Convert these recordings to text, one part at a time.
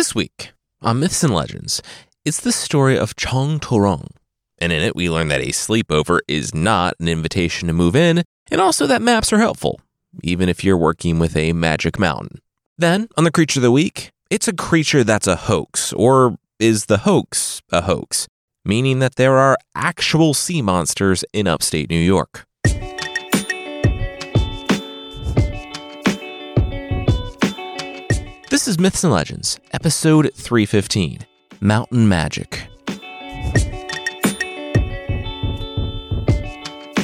This week on Myths and Legends, it's the story of Chong Torong. And in it, we learn that a sleepover is not an invitation to move in, and also that maps are helpful, even if you're working with a magic mountain. Then, on the Creature of the Week, it's a creature that's a hoax, or is the hoax a hoax? Meaning that there are actual sea monsters in upstate New York. This is Myths and Legends, episode 315 Mountain Magic.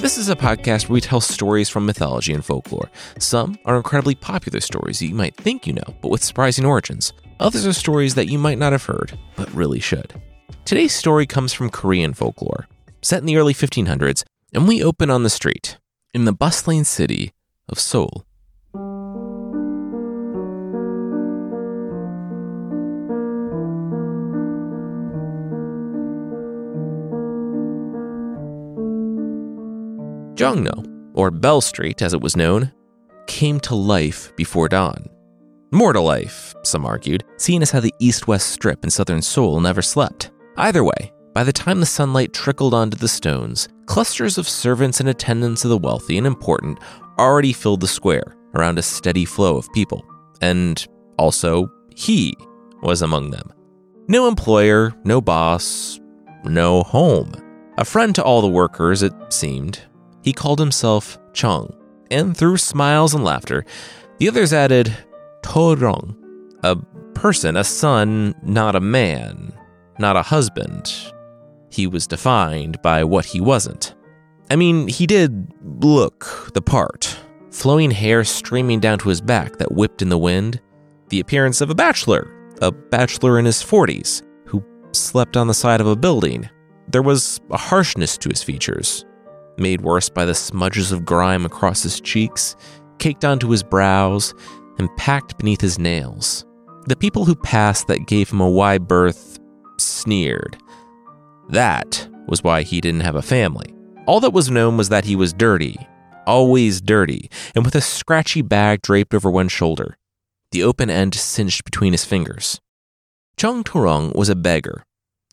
This is a podcast where we tell stories from mythology and folklore. Some are incredibly popular stories that you might think you know, but with surprising origins. Others are stories that you might not have heard, but really should. Today's story comes from Korean folklore, set in the early 1500s, and we open on the street in the bustling city of Seoul. Jongno, or Bell Street as it was known, came to life before dawn. More to life, some argued, seeing as how the east west strip in southern Seoul never slept. Either way, by the time the sunlight trickled onto the stones, clusters of servants and attendants of the wealthy and important already filled the square around a steady flow of people. And also, he was among them. No employer, no boss, no home. A friend to all the workers, it seemed, he called himself Chung, and through smiles and laughter, the others added Torong, a person, a son, not a man, not a husband. He was defined by what he wasn't. I mean, he did look the part. Flowing hair streaming down to his back that whipped in the wind, the appearance of a bachelor, a bachelor in his 40s, who slept on the side of a building. There was a harshness to his features, made worse by the smudges of grime across his cheeks, caked onto his brows, and packed beneath his nails. The people who passed that gave him a wide berth sneered. That was why he didn't have a family. All that was known was that he was dirty, always dirty, and with a scratchy bag draped over one shoulder, the open end cinched between his fingers. Chung Turong was a beggar,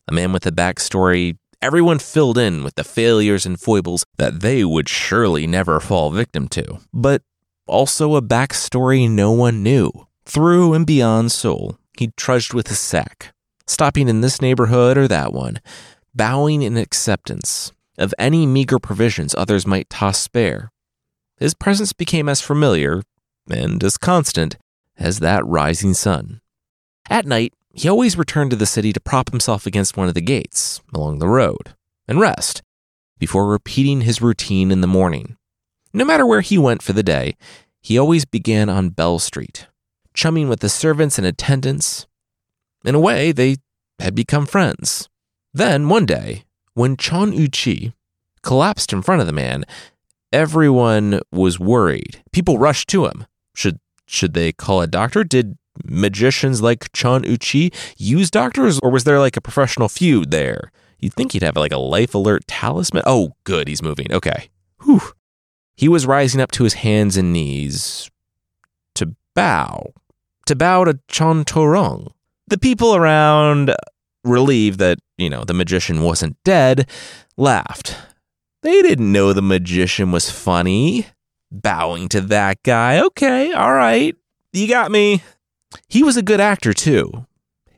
a man with a backstory everyone filled in with the failures and foibles that they would surely never fall victim to, but also a backstory no one knew. Through and beyond Seoul, he trudged with his sack, stopping in this neighborhood or that one, bowing in acceptance of any meager provisions others might toss spare. His presence became as familiar and as constant as that rising sun. At night, he always returned to the city to prop himself against one of the gates along the road and rest before repeating his routine in the morning. No matter where he went for the day, he always began on Bell Street, chumming with the servants and attendants. In a way, they had become friends. Then, one day, when Chon Uchi collapsed in front of the man, everyone was worried. People rushed to him. Should should they call a doctor? Did magicians like Chon Uchi use doctors, or was there like a professional feud there? You'd think he'd have like a life alert talisman. Oh, good, he's moving. Okay. Whew. He was rising up to his hands and knees to bow, to bow to Chon Torong. The people around, relieved that, you know, the magician wasn't dead, laughed. They didn't know the magician was funny. Bowing to that guy. Okay, all right. You got me. He was a good actor, too.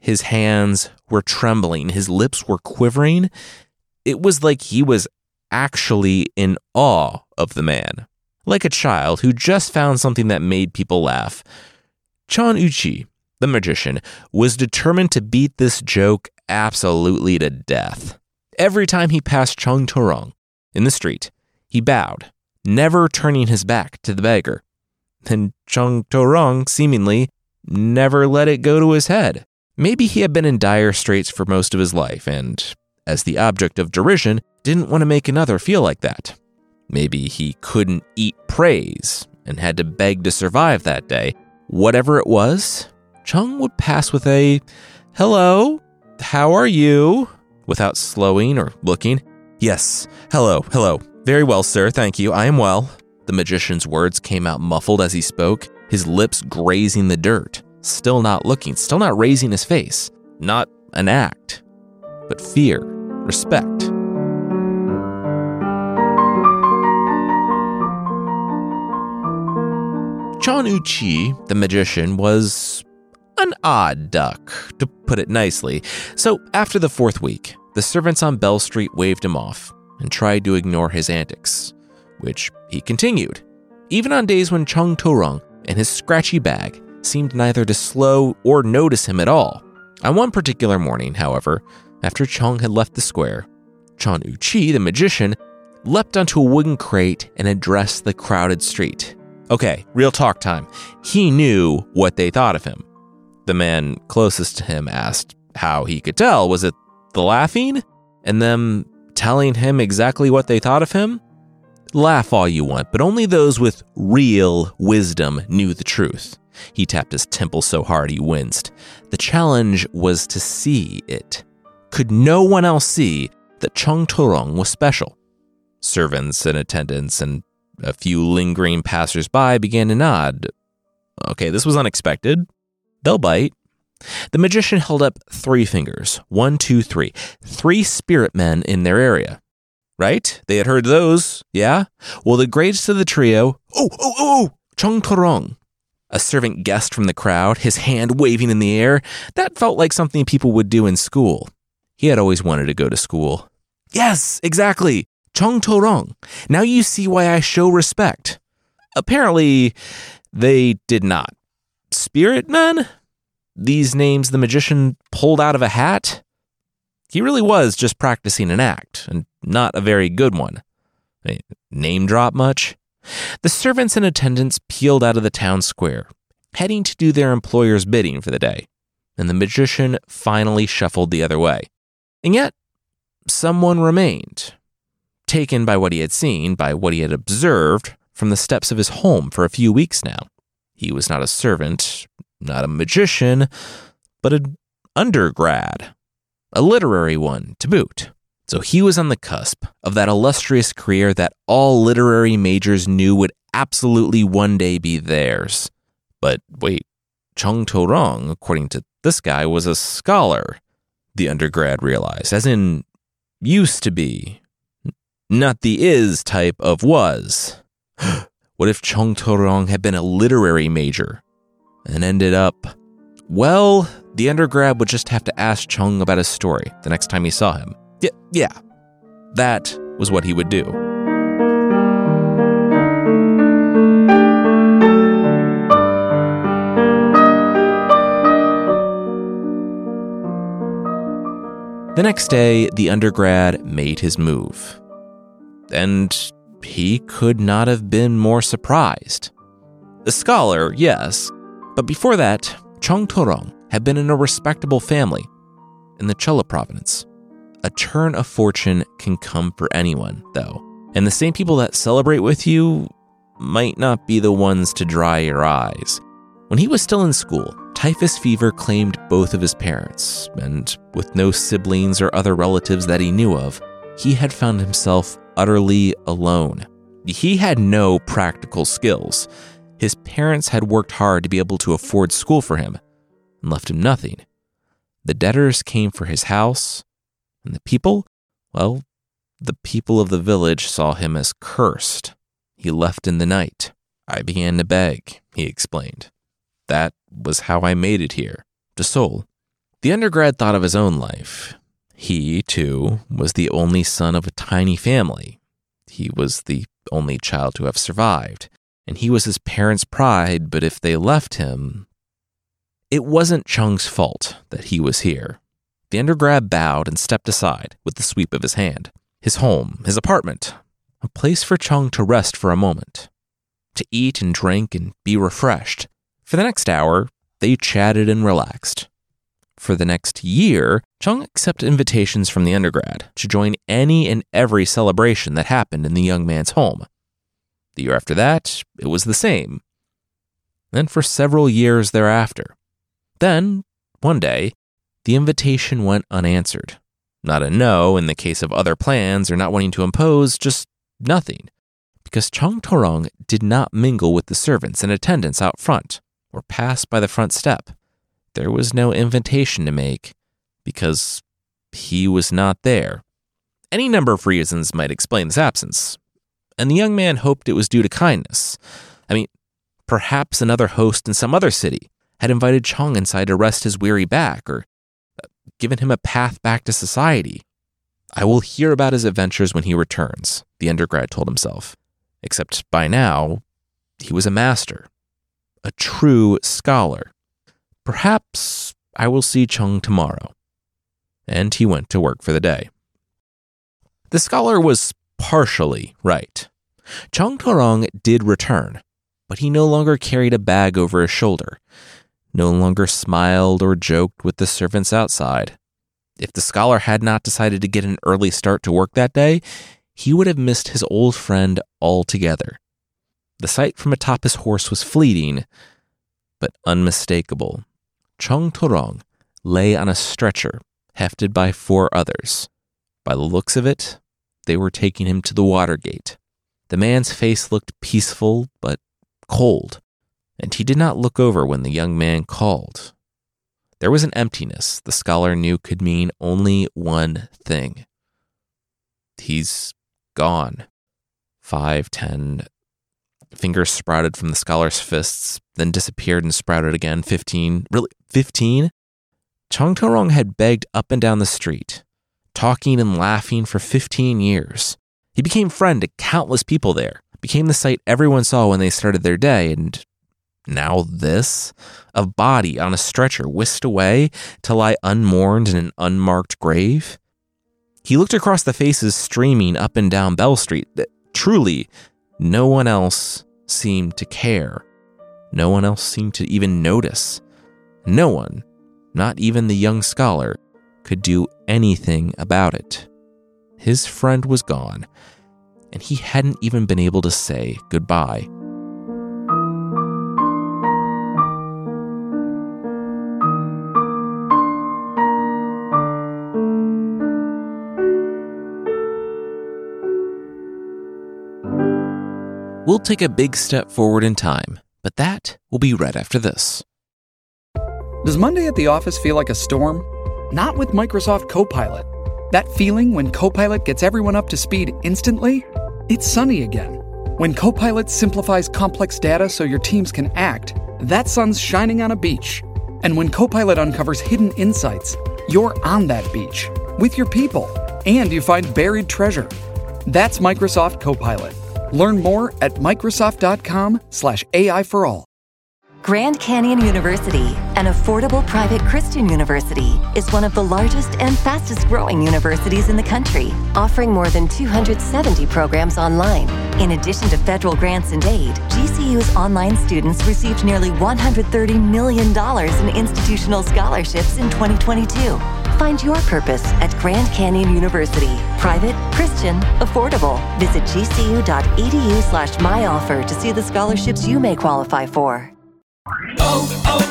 His hands were trembling, his lips were quivering. It was like he was actually in awe of the man, like a child who just found something that made people laugh. Chon Uchi, the magician, was determined to beat this joke absolutely to death. Every time he passed Chung Turong in the street, he bowed, never turning his back to the beggar. And Chung Turong seemingly never let it go to his head. Maybe he had been in dire straits for most of his life, and, as the object of derision, didn't want to make another feel like that. Maybe he couldn't eat praise and had to beg to survive that day. Whatever it was, Chung would pass with a, Hello, how are you? without slowing or looking. Yes, hello, hello. Very well, sir, thank you. I am well. The magician's words came out muffled as he spoke, his lips grazing the dirt, still not looking, still not raising his face. Not an act, but fear, respect. Chon Uchi, the magician, was an odd duck, to put it nicely. So, after the fourth week, the servants on Bell Street waved him off and tried to ignore his antics, which he continued, even on days when Chung Torong and his scratchy bag seemed neither to slow or notice him at all. On one particular morning, however, after Chong had left the square, Chon Uchi, the magician, leapt onto a wooden crate and addressed the crowded street. Okay, real talk time. He knew what they thought of him. The man closest to him asked how he could tell. Was it the laughing and them telling him exactly what they thought of him? Laugh all you want, but only those with real wisdom knew the truth. He tapped his temple so hard he winced. The challenge was to see it. Could no one else see that Chung Torong was special? Servants and attendants and a few lingering passersby began to nod. Okay, this was unexpected. They'll bite. The magician held up three fingers one, two, three. Three spirit men in their area. Right? They had heard those, yeah? Well, the greatest of the trio, oh, oh, oh, Chung Torong. A servant guessed from the crowd, his hand waving in the air. That felt like something people would do in school. He had always wanted to go to school. Yes, exactly. Chung Torong. Now you see why I show respect. Apparently, they did not. Spirit men? These names the magician pulled out of a hat? He really was just practicing an act, and not a very good one. Name drop much? The servants and attendants peeled out of the town square, heading to do their employer's bidding for the day, and the magician finally shuffled the other way. And yet, someone remained, taken by what he had seen, by what he had observed from the steps of his home for a few weeks now. He was not a servant, not a magician, but an undergrad, a literary one to boot. So he was on the cusp of that illustrious career that all literary majors knew would absolutely one day be theirs. But wait, Chung Torong, according to this guy, was a scholar, the undergrad realized, as in used to be, not the is type of was. what if Chung Torong had been a literary major and ended up. Well, the undergrad would just have to ask Chung about his story the next time he saw him. Yeah. That was what he would do. The next day, the undergrad made his move. And he could not have been more surprised. A scholar, yes, but before that, Chung Torong had been in a respectable family in the Cholla province. A turn of fortune can come for anyone, though, and the same people that celebrate with you might not be the ones to dry your eyes. When he was still in school, typhus fever claimed both of his parents, and with no siblings or other relatives that he knew of, he had found himself utterly alone. He had no practical skills. His parents had worked hard to be able to afford school for him and left him nothing. The debtors came for his house, and the people, well, the people of the village saw him as cursed. He left in the night. I began to beg, he explained. That was how I made it here, to Seoul. The undergrad thought of his own life. He, too, was the only son of a tiny family. He was the only child to have survived, and he was his parents' pride, but if they left him, it wasn't Chung's fault that he was here. The undergrad bowed and stepped aside with the sweep of his hand. His home, his apartment, a place for Chung to rest for a moment, to eat and drink and be refreshed. For the next hour, they chatted and relaxed. For the next year, Chung accepted invitations from the undergrad to join any and every celebration that happened in the young man's home. The year after that, it was the same. And for several years thereafter. Then, one day, the invitation went unanswered. Not a no in the case of other plans or not wanting to impose, just nothing. Because Chung Torong did not mingle with the servants and attendants out front or pass by the front step. there was no invitation to make because he was not there. Any number of reasons might explain this absence, and the young man hoped it was due to kindness. I mean, perhaps another host in some other city had invited Chong inside to rest his weary back or given him a path back to society. I will hear about his adventures when he returns, the undergrad told himself. Except by now, he was a master, a true scholar. Perhaps I will see Chung tomorrow. And he went to work for the day. The scholar was partially right. Chung Torong did return, but he no longer carried a bag over his shoulder, no longer smiled or joked with the servants outside. If the scholar had not decided to get an early start to work that day, he would have missed his old friend altogether. The sight from atop his horse was fleeting, but unmistakable. Chung Torong lay on a stretcher, hefted by four others. By the looks of it, they were taking him to the Watergate. The man's face looked peaceful but cold, and he did not look over when the young man called. There was an emptiness the scholar knew could mean only one thing. He's gone. Five, ten. Fingers sprouted from the scholar's fists, then disappeared and sprouted again. Fifteen. Really? Fifteen? Chong Torong had begged up and down the street, talking and laughing for 15 years. He became friend to countless people there, became the sight everyone saw when they started their day, and now this? A body on a stretcher whisked away to lie unmourned in an unmarked grave? He looked across the faces streaming up and down Bell Street. That Truly, no one else seemed to care. No one else seemed to even notice. No one, not even the young scholar, could do anything about it. His friend was gone, and he hadn't even been able to say goodbye. We'll take a big step forward in time, but that will be right after this. Does Monday at the office feel like a storm? Not with Microsoft Copilot. That feeling when Copilot gets everyone up to speed instantly? It's sunny again. When Copilot simplifies complex data so your teams can act, that sun's shining on a beach. And when Copilot uncovers hidden insights, you're on that beach with your people and you find buried treasure. That's Microsoft Copilot. Learn more at Microsoft.com/slash AI for all. Grand Canyon University, an affordable private Christian university, is one of the largest and fastest growing universities in the country, offering more than 270 programs online. In addition to federal grants and aid, GCU's online students received nearly $130 million in institutional scholarships in 2022. Find your purpose at Grand Canyon University. Private, Christian, affordable. Visit gcu.edu slash myoffer to see the scholarships you may qualify for. Oh, oh,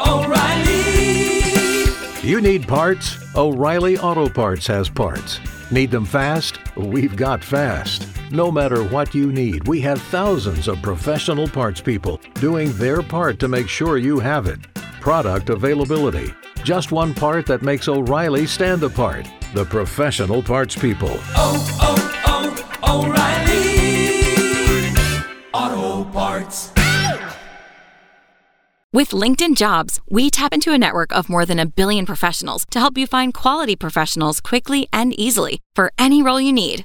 oh, O'Reilly! You need parts? O'Reilly Auto Parts has parts. Need them fast? We've got fast. No matter what you need, we have thousands of professional parts people doing their part to make sure you have it. Product availability. Just one part that makes O'Reilly stand apart. The professional parts people. Oh, oh, oh, O'Reilly! Auto Parts. With LinkedIn Jobs, we tap into a network of more than a billion professionals to help you find quality professionals quickly and easily for any role you need.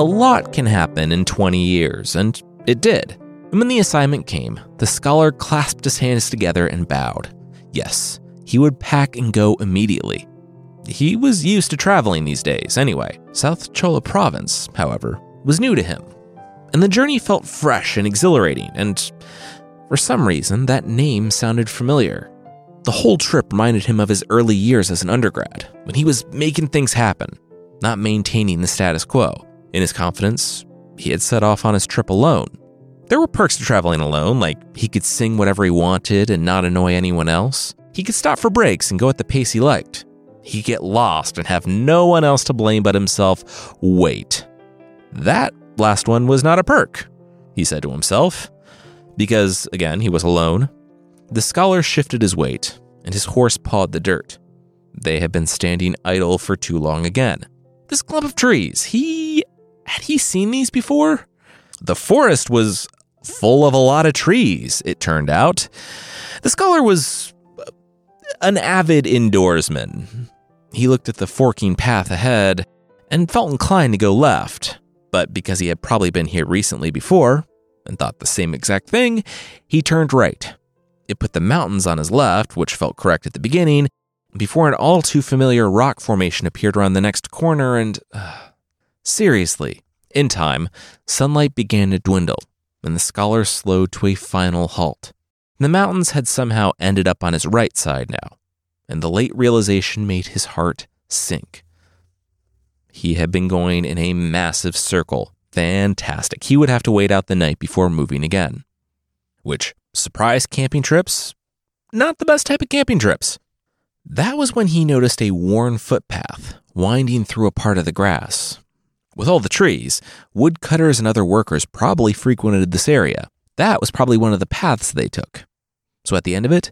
A lot can happen in 20 years, and it did. And when the assignment came, the scholar clasped his hands together and bowed. Yes, he would pack and go immediately. He was used to traveling these days anyway. South Cholla Province, however, was new to him. And the journey felt fresh and exhilarating, and For some reason, that name sounded familiar. The whole trip reminded him of his early years as an undergrad, when he was making things happen, not maintaining the status quo. In his confidence, he had set off on his trip alone. There were perks to traveling alone, like he could sing whatever he wanted and not annoy anyone else. He could stop for breaks and go at the pace he liked. He could get lost and have no one else to blame but himself. Wait. That last one was not a perk, he said to himself, because, again, he was alone. The scholar shifted his weight, and his horse pawed the dirt. They had been standing idle for too long again. This clump of trees, he. Had he seen these before? The forest was full of a lot of trees, it turned out. The scholar was an avid indoorsman. He looked at the forking path ahead and felt inclined to go left, but because he had probably been here recently before and thought the same exact thing, he turned right. It put the mountains on his left, which felt correct at the beginning, before an all too familiar rock formation appeared around the next corner and. Uh, seriously, in time, sunlight began to dwindle, and the scholar slowed to a final halt. The mountains had somehow ended up on his right side now, and the late realization made his heart sink. He had been going in a massive circle. Fantastic. He would have to wait out the night before moving again. Which, surprise camping trips? Not the best type of camping trips. That was when he noticed a worn footpath winding through a part of the grass. With all the trees, woodcutters and other workers probably frequented this area. That was probably one of the paths they took. So at the end of it,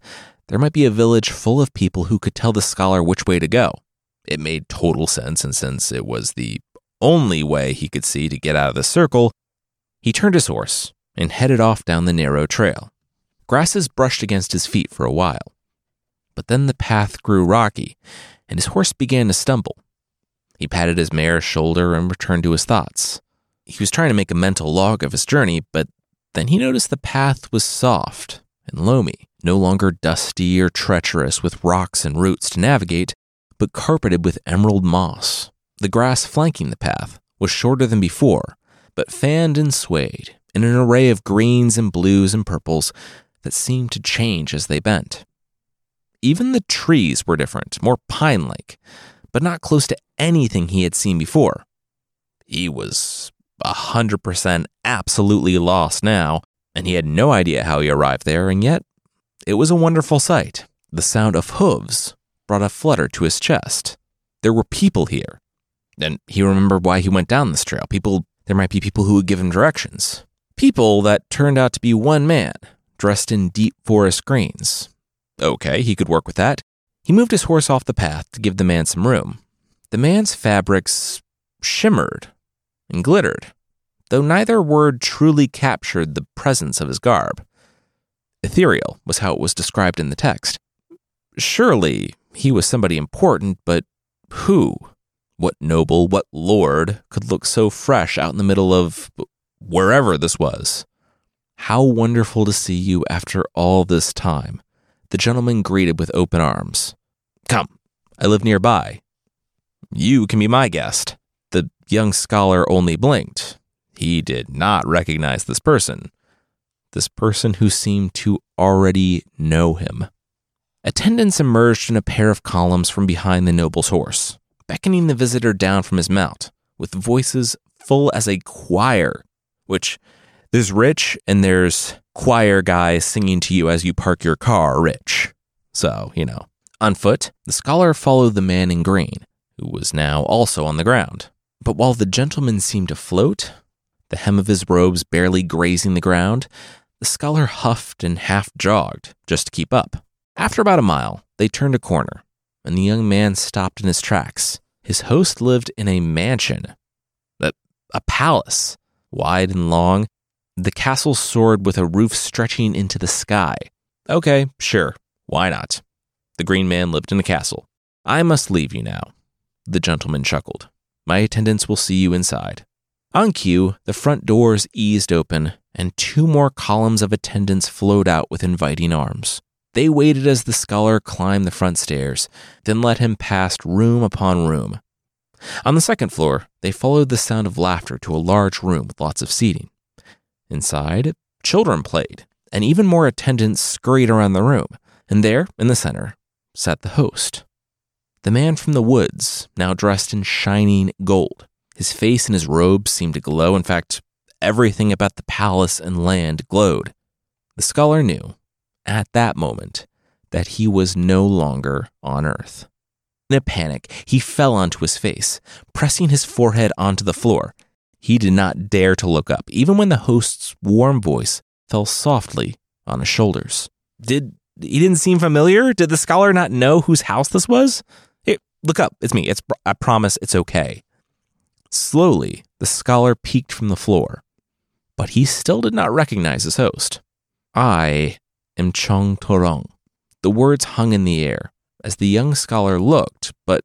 there might be a village full of people who could tell the scholar which way to go. It made total sense, and since it was the only way he could see to get out of the circle, he turned his horse and headed off down the narrow trail. Grasses brushed against his feet for a while. But then the path grew rocky, and his horse began to stumble. He patted his mare's shoulder and returned to his thoughts. He was trying to make a mental log of his journey, but then he noticed the path was soft and loamy, no longer dusty or treacherous with rocks and roots to navigate, but carpeted with emerald moss. The grass flanking the path was shorter than before, but fanned and swayed in an array of greens and blues and purples that seemed to change as they bent. Even the trees were different, more pine like, but not close to anything he had seen before. He was a 100% absolutely lost now, and he had no idea how he arrived there, and yet it was a wonderful sight. The sound of hooves brought a flutter to his chest. There were people here. And he remembered why he went down this trail. People, there might be people who would give him directions. People that turned out to be one man, dressed in deep forest greens. Okay, he could work with that. He moved his horse off the path to give the man some room. The man's fabrics shimmered and glittered, though neither word truly captured the presence of his garb. Ethereal was how it was described in the text. Surely he was somebody important, but who? What noble, what lord could look so fresh out in the middle of wherever this was? How wonderful to see you after all this time. The gentleman greeted with open arms. Come, I live nearby. You can be my guest. The young scholar only blinked. He did not recognize this person. This person who seemed to already know him. Attendants emerged in a pair of columns from behind the noble's horse, beckoning the visitor down from his mount, with voices full as a choir, which there's rich and there's choir guys singing to you as you park your car, rich. So, you know. On foot, the scholar followed the man in green, who was now also on the ground. But while the gentleman seemed to float, the hem of his robes barely grazing the ground, the scholar huffed and half jogged just to keep up. After about a mile, they turned a corner, and the young man stopped in his tracks. His host lived in a mansion, a, a palace, wide and long. The castle soared with a roof stretching into the sky. Okay, sure, why not? The green man lived in a castle. I must leave you now. The gentleman chuckled. My attendants will see you inside. On cue, the front doors eased open, and two more columns of attendants flowed out with inviting arms. They waited as the scholar climbed the front stairs, then let him past room upon room. On the second floor, they followed the sound of laughter to a large room with lots of seating. Inside, children played, and even more attendants scurried around the room. And there, in the center, sat the host. The man from the woods, now dressed in shining gold. His face and his robes seemed to glow. In fact, everything about the palace and land glowed. The scholar knew, at that moment, that he was no longer on Earth. In a panic, he fell onto his face, pressing his forehead onto the floor. He did not dare to look up, even when the host's warm voice fell softly on his shoulders. Did he didn't seem familiar? Did the scholar not know whose house this was? Hey, look up. It's me. It's I promise it's okay. Slowly, the scholar peeked from the floor, but he still did not recognize his host. I am Chong Torong. The words hung in the air as the young scholar looked, but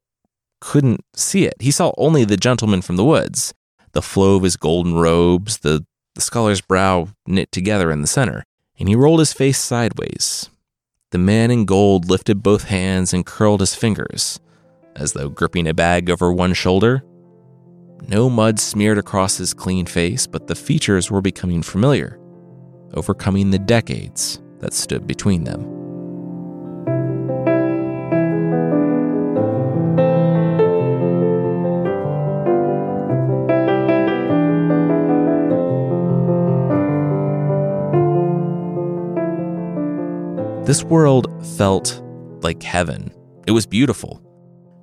couldn't see it. He saw only the gentleman from the woods, the flow of his golden robes, the, the scholar's brow knit together in the center, and he rolled his face sideways. The man in gold lifted both hands and curled his fingers, as though gripping a bag over one shoulder. No mud smeared across his clean face, but the features were becoming familiar, overcoming the decades that stood between them. This world felt like heaven. It was beautiful.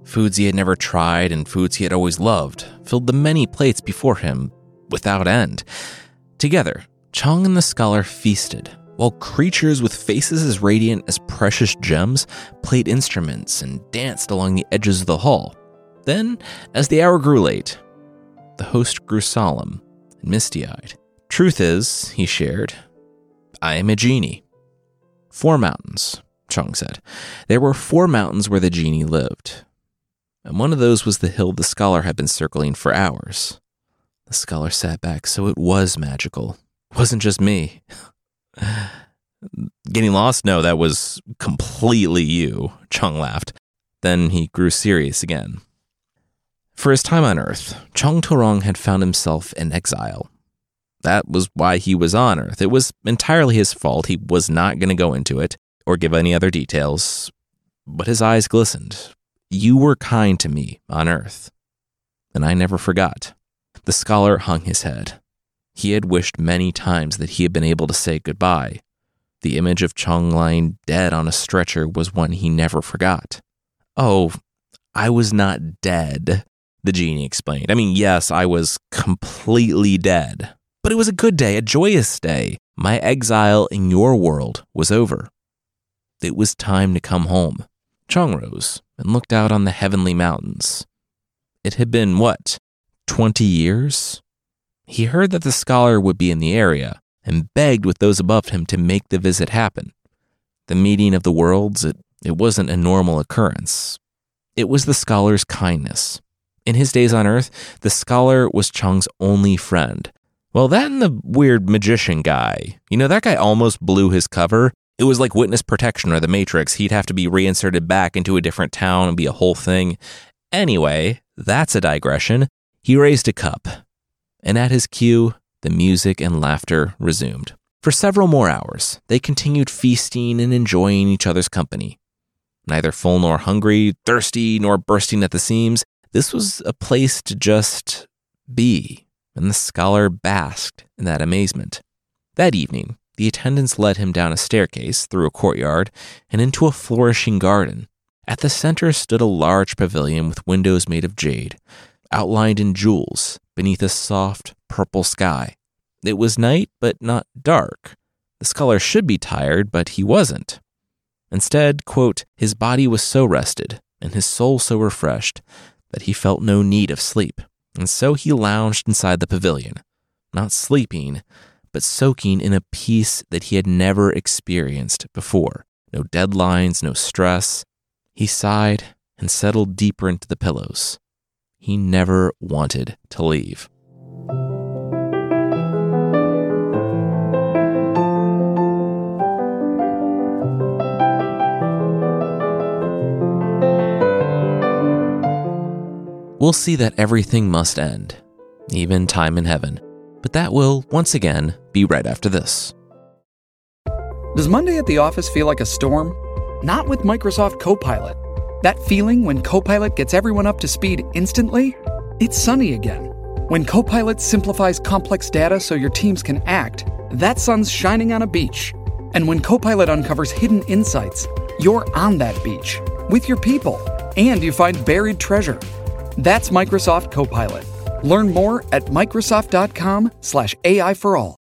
Foods he had never tried and foods he had always loved filled the many plates before him without end. Together, Chong and the scholar feasted, while creatures with faces as radiant as precious gems played instruments and danced along the edges of the hall. Then, as the hour grew late, the host grew solemn and misty eyed. Truth is, he shared, I am a genie. Four mountains, Chung said. There were four mountains where the genie lived. And one of those was the hill the scholar had been circling for hours. The scholar sat back, so it was magical. It wasn't just me. Getting lost? No, that was completely you, Chung laughed. Then he grew serious again. For his time on Earth, Chong Torong had found himself in exile. That was why he was on Earth. It was entirely his fault. He was not going to go into it or give any other details. But his eyes glistened. You were kind to me on Earth. And I never forgot. The scholar hung his head. He had wished many times that he had been able to say goodbye. The image of Chong lying dead on a stretcher was one he never forgot. Oh, I was not dead, the genie explained. I mean, yes, I was completely dead, but it was a good day, a joyous day. My exile in your world was over. It was time to come home. Chong rose and looked out on the heavenly mountains. It had been, what, 20 years? He heard that the scholar would be in the area and begged with those above him to make the visit happen. The meeting of the worlds, it, it wasn't a normal occurrence. It was the scholar's kindness. In his days on Earth, the scholar was Chong's only friend, well, that and the weird magician guy. You know, that guy almost blew his cover. It was like witness protection or the Matrix. He'd have to be reinserted back into a different town and be a whole thing. Anyway, that's a digression. He raised a cup, and at his cue, the music and laughter resumed. For several more hours, they continued feasting and enjoying each other's company. Neither full nor hungry, thirsty nor bursting at the seams, this was a place to just be and the scholar basked in that amazement. That evening, the attendants led him down a staircase, through a courtyard, and into a flourishing garden. At the center stood a large pavilion with windows made of jade, outlined in jewels beneath a soft purple sky. It was night, but not dark. The scholar should be tired, but he wasn't. Instead, quote, his body was so rested and his soul so refreshed that he felt no need of sleep and so he lounged inside the pavilion, not sleeping, but soaking in a peace that he had never experienced before. No deadlines, no stress. He sighed and settled deeper into the pillows. He never wanted to leave. We'll see that everything must end, even time in heaven. But that will, once again, be right after this. Does Monday at the office feel like a storm? Not with Microsoft Copilot. That feeling when Copilot gets everyone up to speed instantly? It's sunny again. When Copilot simplifies complex data so your teams can act, that sun's shining on a beach. And when Copilot uncovers hidden insights, you're on that beach with your people and you find buried treasure. That's Microsoft Copilot. Learn more at Microsoft.com/slash AI for all.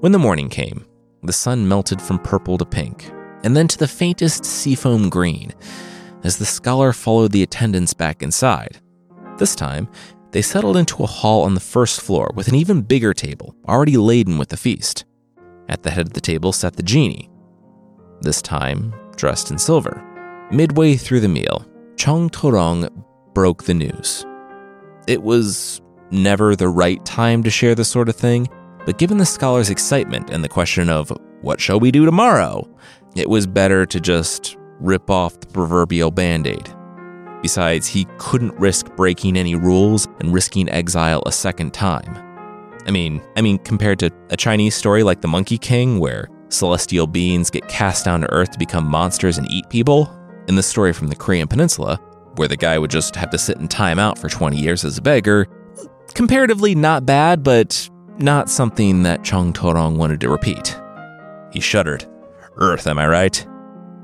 When the morning came, the sun melted from purple to pink, and then to the faintest seafoam green, as the scholar followed the attendants back inside. This time, they settled into a hall on the first floor with an even bigger table, already laden with the feast. At the head of the table sat the genie, this time dressed in silver. Midway through the meal, Chong Torong broke the news. It was never the right time to share this sort of thing, but given the scholar's excitement and the question of, what shall we do tomorrow? It was better to just rip off the proverbial band aid. Besides, he couldn't risk breaking any rules and risking exile a second time. I mean, I mean, compared to a Chinese story like the Monkey King, where celestial beings get cast down to Earth to become monsters and eat people, in the story from the Korean Peninsula, where the guy would just have to sit in time out for 20 years as a beggar, comparatively not bad, but not something that Chong Torong wanted to repeat. He shuddered. Earth, am I right?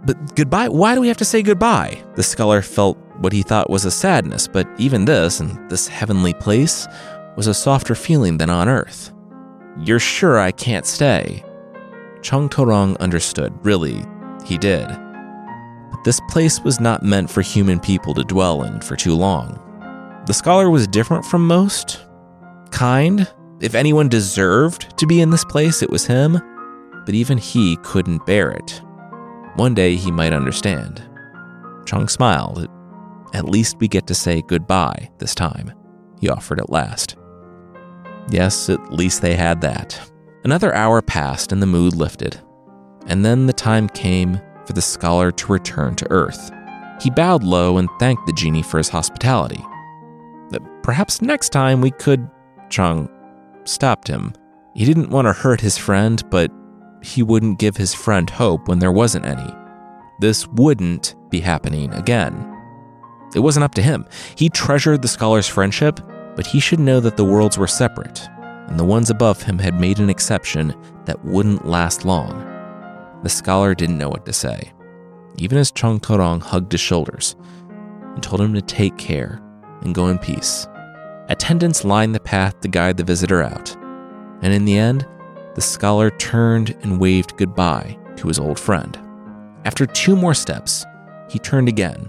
But goodbye? Why do we have to say goodbye? The scholar felt what he thought was a sadness, but even this, and this heavenly place, was a softer feeling than on Earth. You're sure I can't stay? Chong Torong understood. Really, he did. But this place was not meant for human people to dwell in for too long. The scholar was different from most. Kind, if anyone deserved to be in this place, it was him, but even he couldn't bear it. One day he might understand. Chung smiled. At least we get to say goodbye this time, he offered at last. Yes, at least they had that. Another hour passed and the mood lifted. And then the time came for the scholar to return to Earth. He bowed low and thanked the genie for his hospitality. Perhaps next time we could. Chung stopped him. He didn't want to hurt his friend, but he wouldn't give his friend hope when there wasn't any. This wouldn't be happening again. It wasn't up to him. He treasured the scholar's friendship, but he should know that the worlds were separate, and the ones above him had made an exception that wouldn't last long. The scholar didn't know what to say, even as Chong Torong hugged his shoulders and told him to take care and go in peace. Attendants lined the path to guide the visitor out, and in the end, the scholar turned and waved goodbye to his old friend. After two more steps, he turned again,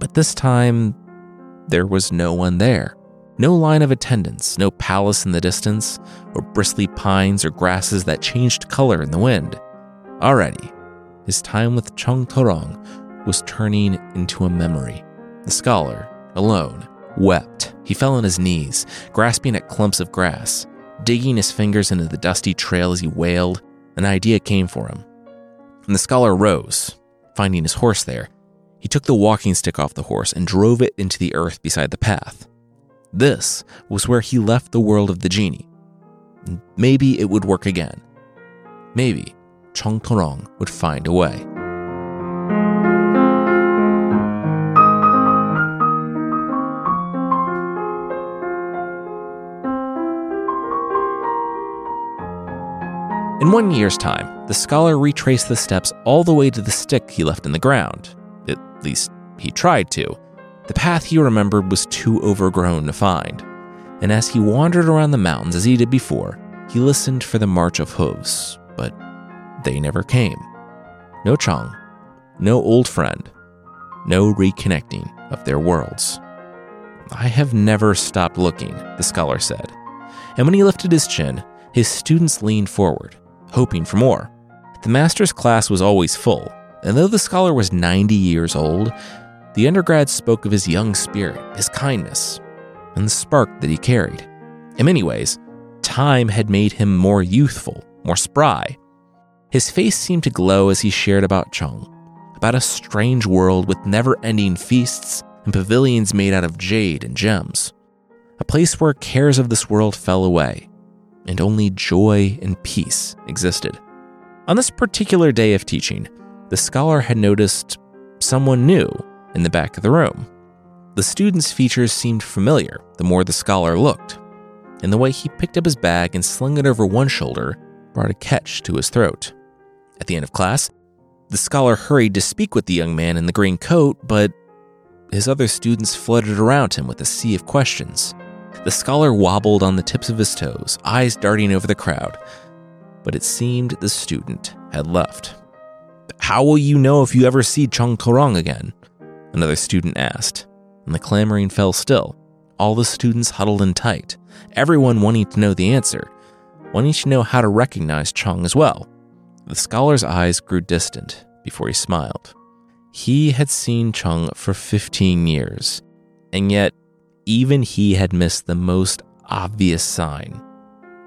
but this time there was no one there. No line of attendants, no palace in the distance, or bristly pines or grasses that changed color in the wind. Already, his time with Chong Torong was turning into a memory. The scholar, alone, wept. He fell on his knees, grasping at clumps of grass. Digging his fingers into the dusty trail as he wailed, an idea came for him. And the scholar rose, finding his horse there. He took the walking stick off the horse and drove it into the earth beside the path. This was where he left the world of the genie. Maybe it would work again. Maybe Chong Torong would find a way. In one year's time, the scholar retraced the steps all the way to the stick he left in the ground. At least, he tried to. The path he remembered was too overgrown to find. And as he wandered around the mountains as he did before, he listened for the march of hooves, but they never came. No Chong, no old friend, no reconnecting of their worlds. I have never stopped looking, the scholar said. And when he lifted his chin, his students leaned forward, hoping for more. The master's class was always full, and though the scholar was 90 years old, the undergrad spoke of his young spirit, his kindness, and the spark that he carried. In many ways, time had made him more youthful, more spry. His face seemed to glow as he shared about Chung, about a strange world with never ending feasts and pavilions made out of jade and gems. A place where cares of this world fell away, and only joy and peace existed. On this particular day of teaching, the scholar had noticed someone new in the back of the room. The student's features seemed familiar the more the scholar looked, and the way he picked up his bag and slung it over one shoulder brought a catch to his throat. At the end of class, the scholar hurried to speak with the young man in the green coat, but his other students fluttered around him with a sea of questions. The scholar wobbled on the tips of his toes, eyes darting over the crowd, but it seemed the student had left. How will you know if you ever see Chung Korong again? Another student asked, and the clamoring fell still. All the students huddled in tight, everyone wanting to know the answer, wanting to know how to recognize Chung as well. The scholar's eyes grew distant before he smiled. He had seen Chung for 15 years, and yet even he had missed the most obvious sign.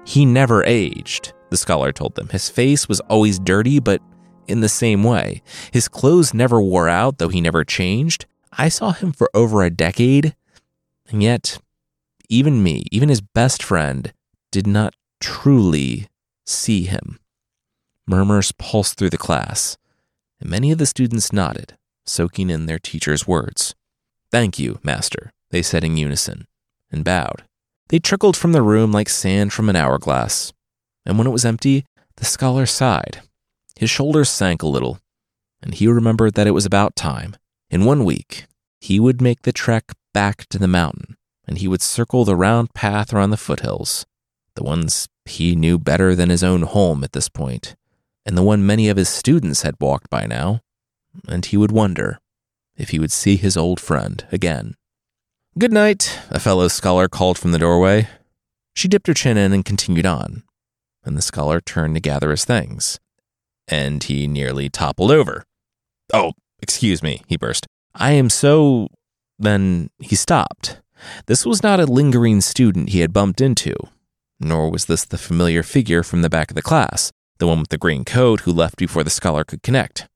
He never aged, the scholar told them. His face was always dirty, but in the same way. His clothes never wore out, though he never changed. I saw him for over a decade, and yet, even me, even his best friend, did not truly see him. Murmurs pulsed through the class, and many of the students nodded, soaking in their teacher's words. Thank you, master, they said in unison, and bowed. They trickled from the room like sand from an hourglass, and when it was empty, the scholar sighed. His shoulders sank a little, and he remembered that it was about time. In one week, he would make the trek back to the mountain, and he would circle the round path around the foothills, the ones he knew better than his own home at this point, and the one many of his students had walked by now, and he would wonder if he would see his old friend again. Good night, a fellow scholar called from the doorway. She dipped her chin in and continued on, and the scholar turned to gather his things, and he nearly toppled over. Oh, excuse me, he burst. I am so. Then he stopped. This was not a lingering student he had bumped into, nor was this the familiar figure from the back of the class, the one with the green coat who left before the scholar could connect.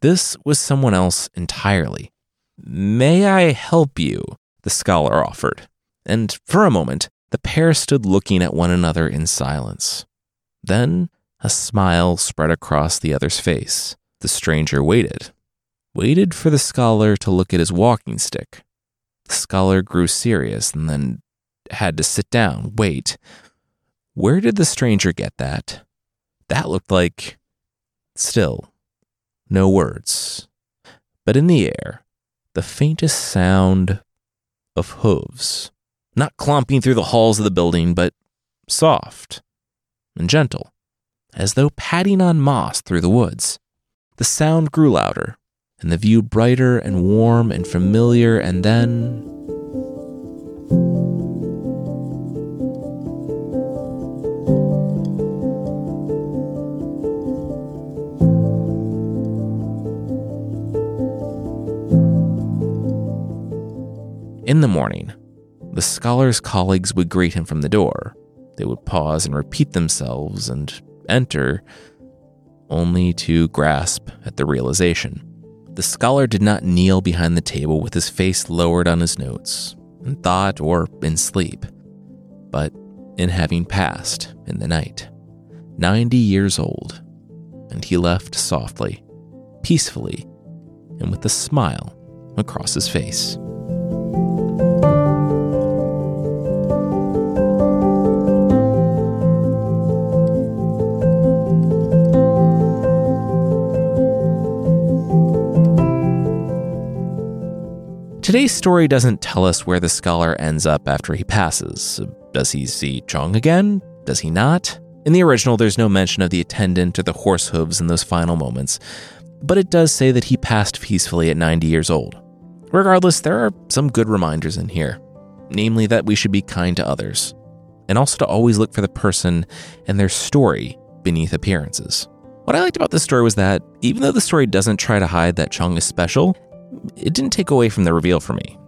This was someone else entirely. May I help you? the scholar offered. And for a moment, the pair stood looking at one another in silence. Then a smile spread across the other's face. The stranger waited, waited for the scholar to look at his walking stick. The scholar grew serious and then had to sit down, wait. Where did the stranger get that? That looked like. Still, no words. But in the air, the faintest sound of hooves. Not clomping through the halls of the building, but soft and gentle, as though padding on moss through the woods. The sound grew louder, and the view brighter and warm and familiar, and then. In the morning, the scholar's colleagues would greet him from the door. They would pause and repeat themselves and enter, only to grasp at the realization. The scholar did not kneel behind the table with his face lowered on his notes, in thought or in sleep, but in having passed in the night. 90 years old, and he left softly, peacefully, and with a smile across his face. Today's story doesn't tell us where the scholar ends up after he passes. Does he see Chong again? Does he not? In the original, there's no mention of the attendant or the horse hooves in those final moments, but it does say that he passed peacefully at 90 years old. Regardless, there are some good reminders in here, namely that we should be kind to others, and also to always look for the person and their story beneath appearances. What I liked about this story was that even though the story doesn't try to hide that Chung is special, it didn't take away from the reveal for me.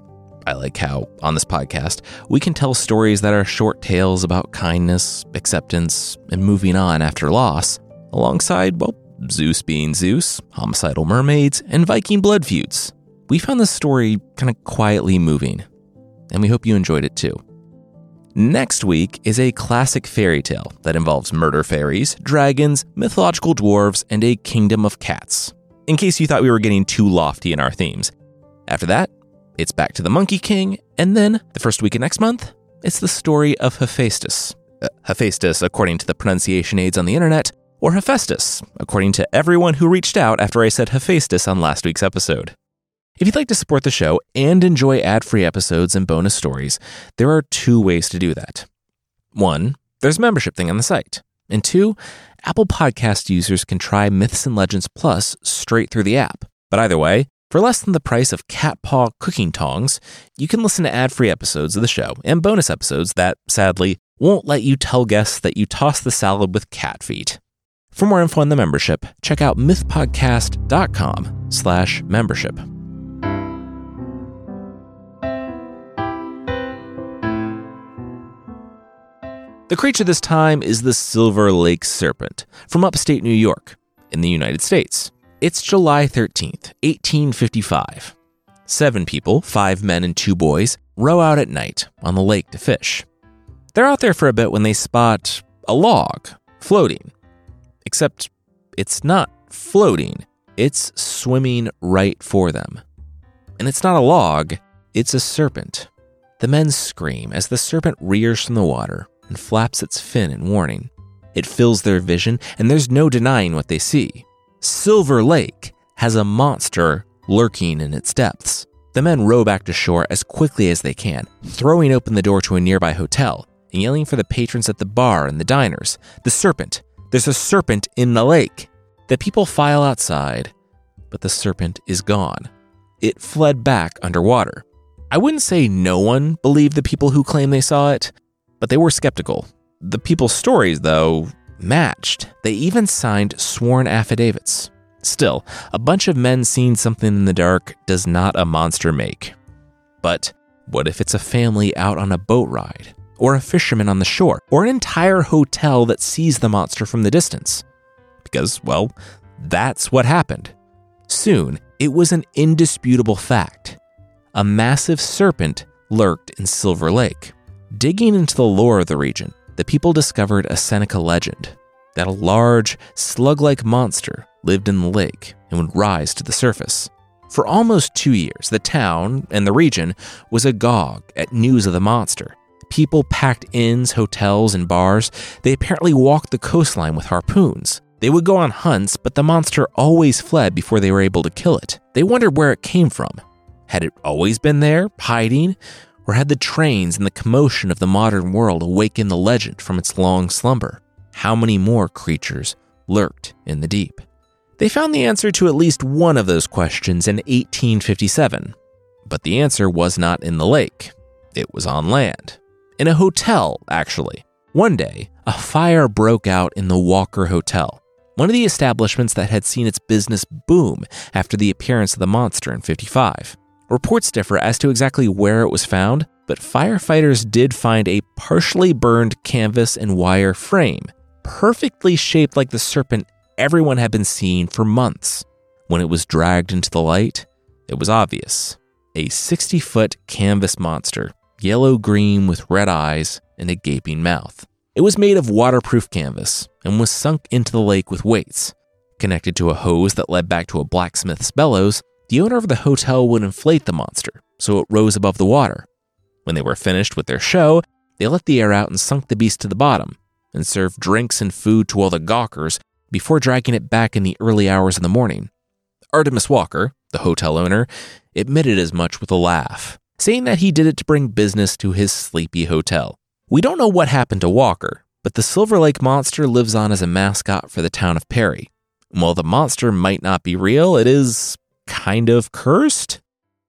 I like how, on this podcast, we can tell stories that are short tales about kindness, acceptance, and moving on after loss, alongside, well, Zeus being Zeus, homicidal mermaids, and Viking blood feuds. We found this story kind of quietly moving, and we hope you enjoyed it too. Next week is a classic fairy tale that involves murder fairies, dragons, mythological dwarves, and a kingdom of cats. In case you thought we were getting too lofty in our themes. After that, it's back to the Monkey King, and then the first week of next month, it's the story of Hephaestus. Uh, Hephaestus, according to the pronunciation aids on the internet, or Hephaestus, according to everyone who reached out after I said Hephaestus on last week's episode. If you'd like to support the show and enjoy ad free episodes and bonus stories, there are two ways to do that. One, there's a membership thing on the site. And two, Apple Podcast users can try Myths and Legends Plus straight through the app. But either way, for less than the price of cat paw cooking tongs, you can listen to ad free episodes of the show and bonus episodes that, sadly, won't let you tell guests that you toss the salad with cat feet. For more info on the membership, check out mythpodcast.com slash membership. The creature this time is the Silver Lake Serpent from upstate New York in the United States. It's July 13th, 1855. Seven people, five men and two boys, row out at night on the lake to fish. They're out there for a bit when they spot a log floating. Except it's not floating, it's swimming right for them. And it's not a log, it's a serpent. The men scream as the serpent rears from the water and flaps its fin in warning. It fills their vision, and there's no denying what they see. Silver Lake has a monster lurking in its depths. The men row back to shore as quickly as they can, throwing open the door to a nearby hotel and yelling for the patrons at the bar and the diners. The serpent! There's a serpent in the lake! The people file outside, but the serpent is gone. It fled back underwater. I wouldn't say no one believed the people who claim they saw it, but they were skeptical. The people's stories, though, matched. They even signed sworn affidavits. Still, a bunch of men seeing something in the dark does not a monster make. But what if it's a family out on a boat ride, or a fisherman on the shore, or an entire hotel that sees the monster from the distance? Because, well, that's what happened. Soon, it was an indisputable fact. A massive serpent lurked in Silver Lake. Digging into the lore of the region, the people discovered a Seneca legend that a large, slug like monster lived in the lake and would rise to the surface. For almost two years, the town and the region was agog at news of the monster. People packed inns, hotels, and bars. They apparently walked the coastline with harpoons. They would go on hunts, but the monster always fled before they were able to kill it. They wondered where it came from. Had it always been there, hiding? Or had the trains and the commotion of the modern world awakened the legend from its long slumber? How many more creatures lurked in the deep? They found the answer to at least one of those questions in 1857, but the answer was not in the lake. It was on land. In a hotel, actually. One day, a fire broke out in the Walker Hotel, one of the establishments that had seen its business boom after the appearance of the monster in 55. Reports differ as to exactly where it was found, but firefighters did find a partially burned canvas and wire frame, perfectly shaped like the serpent everyone had been seeing for months. When it was dragged into the light, it was obvious a 60 foot canvas monster, yellow green with red eyes and a gaping mouth. It was made of waterproof canvas and was sunk into the lake with weights. Connected to a hose that led back to a blacksmith's bellows, the owner of the hotel would inflate the monster so it rose above the water. When they were finished with their show, they let the air out and sunk the beast to the bottom and served drinks and food to all the gawkers before dragging it back in the early hours of the morning. Artemus Walker, the hotel owner, admitted as much with a laugh, saying that he did it to bring business to his sleepy hotel. We don't know what happened to Walker, but the Silver Lake Monster lives on as a mascot for the town of Perry. While the monster might not be real, it is kind of cursed.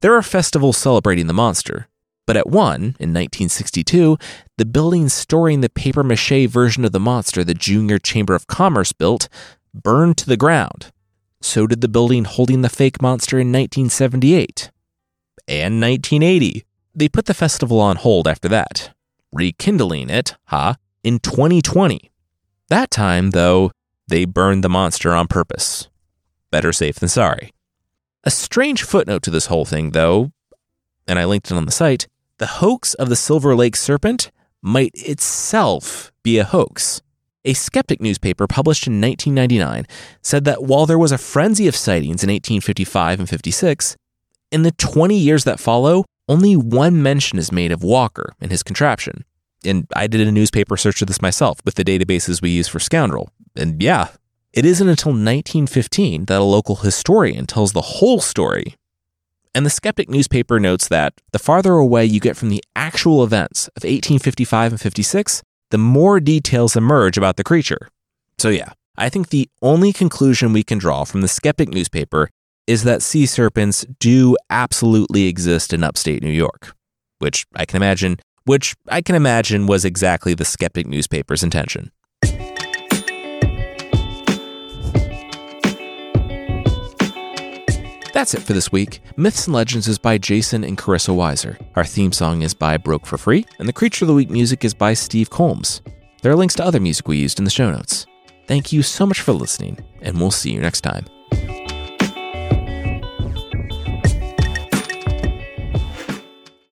There are festivals celebrating the monster, but at one, in 1962, the building storing the paper mache version of the monster the Junior Chamber of Commerce built burned to the ground. So did the building holding the fake monster in 1978 and 1980. They put the festival on hold after that, rekindling it, huh, in 2020. That time, though, they burned the monster on purpose. Better safe than sorry. A strange footnote to this whole thing, though, and I linked it on the site the hoax of the Silver Lake serpent might itself be a hoax. A skeptic newspaper published in 1999 said that while there was a frenzy of sightings in 1855 and 56, in the 20 years that follow, only one mention is made of Walker and his contraption. And I did a newspaper search of this myself with the databases we use for Scoundrel. And yeah, it isn't until 1915 that a local historian tells the whole story and the Skeptic newspaper notes that the farther away you get from the actual events of 1855 and 56, the more details emerge about the creature. So, yeah, I think the only conclusion we can draw from the Skeptic newspaper is that sea serpents do absolutely exist in upstate New York, which I can imagine which I can imagine was exactly the Skeptic newspaper's intention. That's it for this week. Myths and Legends is by Jason and Carissa Weiser. Our theme song is by Broke for Free, and the Creature of the Week music is by Steve Combs. There are links to other music we used in the show notes. Thank you so much for listening, and we'll see you next time.